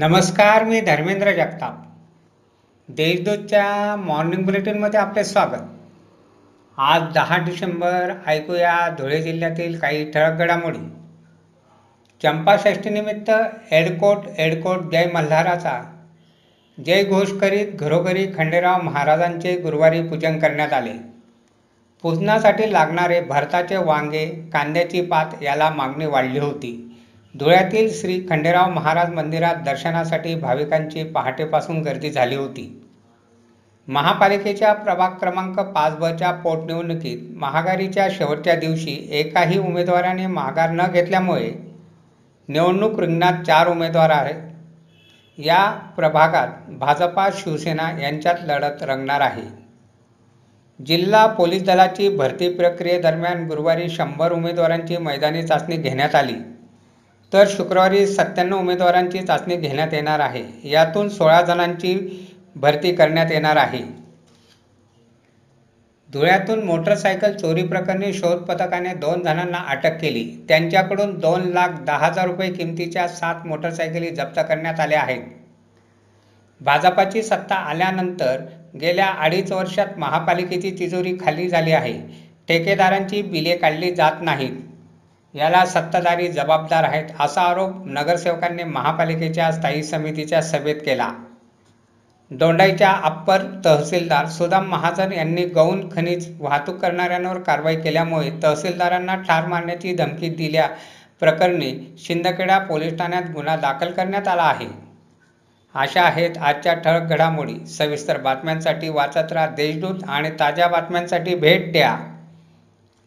नमस्कार मी धर्मेंद्र जगताप. देशदूतच्या मॉर्निंग बुलेटिनमध्ये आपले स्वागत. आज दहा डिसेंबर ऐकूया धुळे जिल्ह्यातील काही ठळक घडामोडी. चंपाषष्ठीनिमित्त एडकोट एडकोट जय मल्हाराचा. जय घोष करीत घरोघरी खंडेराव महाराजांचे गुरुवारी पूजन करण्यात आले. पूजनासाठी लागणारे भरताचे वांगे कांद्याची पात याला मागणी वाढली होती. धुळ्यातील श्री खंडेराव महाराज मंदिरात दर्शनासाठी भाविकांची पहाटेपासून गर्दी झाली होती. महापालिकेच्या प्रभाग क्रमांक पाच बच्या पोटनिवडणुकीत महागारीच्या शेवटच्या दिवशी एकाही उमेदवाराने माघार न घेतल्यामुळे निवडणूक रिंगणात चार उमेदवार आहेत. या प्रभागात भाजपा शिवसेना यांच्यात लढत रंगणार आहे. जिल्हा पोलीस दलाची भरती प्रक्रियेदरम्यान गुरुवारी शंभर उमेदवारांची मैदानी चाचणी घेण्यात आली. तर शुक्रवारी सत्त्याण्णव उमेदवारांची चाचणी घेण्यात येणार आहे. यातून सोळा जणांची भरती करण्यात येणार आहे. धुळ्यातून मोटरसायकल चोरी प्रकरणी शोध पथकाने दोन जणांना अटक केली. त्यांच्याकडून दोन लाख दहा हजार रुपये किमतीच्या सात मोटरसायकली जप्त करण्यात आल्या आहेत. भाजपाची सत्ता आल्यानंतर गेल्या अडीच वर्षात महापालिकेची तिजोरी खाली झाली आहे. ठेकेदारांची बिले काढली जात नाहीत. याला सत्ताधारी जबाबदार आहेत असा आरोप नगरसेवकांनी महापालिकेच्या स्थायी समितीच्या सभेत केला. दोंडाईच्या अप्पर तहसीलदार सुदाम महाजन यांनी गौण खनिज वाहतूक करणाऱ्यांवर कारवाई केल्यामुळे तहसीलदारांना ठार मारण्याची धमकी दिल्या प्रकरणी शिंदखेडा पोलीस ठाण्यात गुन्हा दाखल करण्यात आला आहे. अशा आहेत आजच्या ठळक घडामोडी. सविस्तर बातम्यांसाठी वाचत राहा देशदूत आणि ताज्या बातम्यांसाठी भेट द्या.